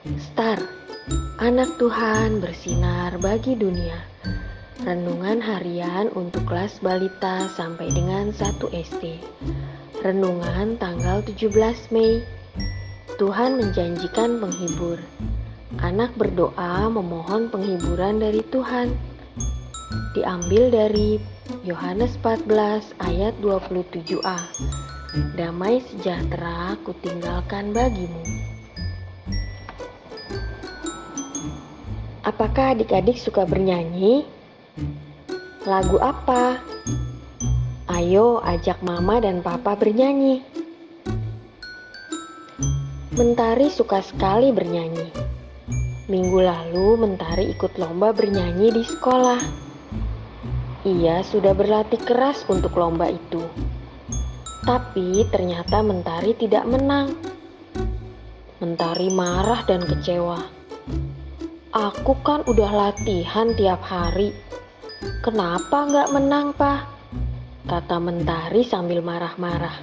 Star, anak Tuhan bersinar bagi dunia. Renungan harian untuk kelas balita sampai dengan 1 SD. Renungan tanggal 17 Mei. Tuhan menjanjikan penghibur. Anak berdoa memohon penghiburan dari Tuhan. Diambil dari Yohanes 14 ayat 27a. Damai sejahtera kutinggalkan bagimu. Apakah adik-adik suka bernyanyi? Lagu apa? Ayo ajak mama dan papa bernyanyi. Mentari suka sekali bernyanyi. Minggu lalu Mentari ikut lomba bernyanyi di sekolah. Ia sudah berlatih keras untuk lomba itu. Tapi ternyata Mentari tidak menang. Mentari marah dan kecewa. Aku kan udah latihan tiap hari. Kenapa nggak menang, Pak? Kata Mentari sambil marah-marah.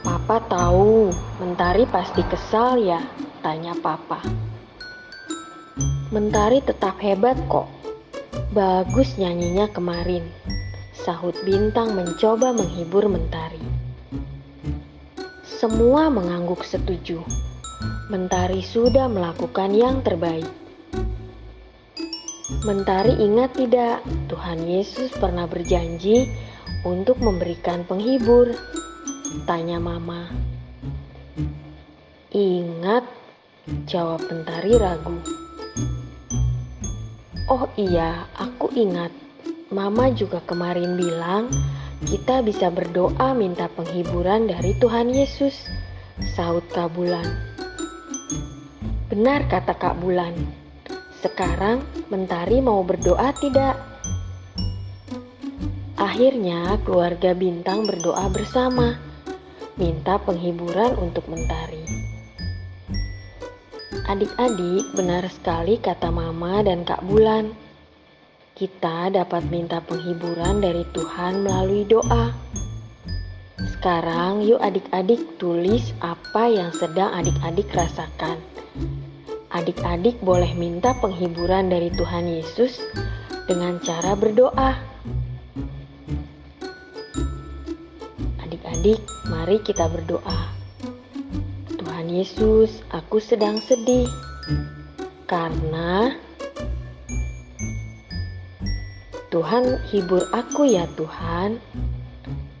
Papa tahu, Mentari pasti kesal ya, tanya Papa. Mentari tetap hebat kok. Bagus nyanyinya kemarin. Sahut Bintang mencoba menghibur Mentari. Semua mengangguk setuju. Mentari sudah melakukan yang terbaik. Mentari ingat tidak, Tuhan Yesus pernah berjanji untuk memberikan penghibur? Tanya Mama. Ingat, jawab Mentari ragu. Oh iya, aku ingat. Mama juga kemarin bilang kita bisa berdoa minta penghiburan dari Tuhan Yesus. Saut Kabulan. Benar kata Kak Bulan. Sekarang Mentari mau berdoa tidak? Akhirnya keluarga Bintang berdoa bersama, minta penghiburan untuk Mentari. Adik-adik, benar sekali kata Mama dan Kak Bulan. Kita dapat minta penghiburan dari Tuhan melalui doa. Sekarang yuk adik-adik tulis apa yang sedang adik-adik rasakan adik-adik boleh minta penghiburan dari Tuhan Yesus dengan cara berdoa. Adik-adik, mari kita berdoa. Tuhan Yesus, aku sedang sedih karena Tuhan hibur aku ya Tuhan.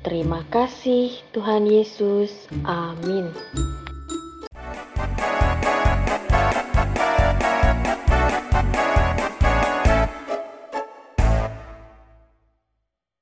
Terima kasih Tuhan Yesus. Amin.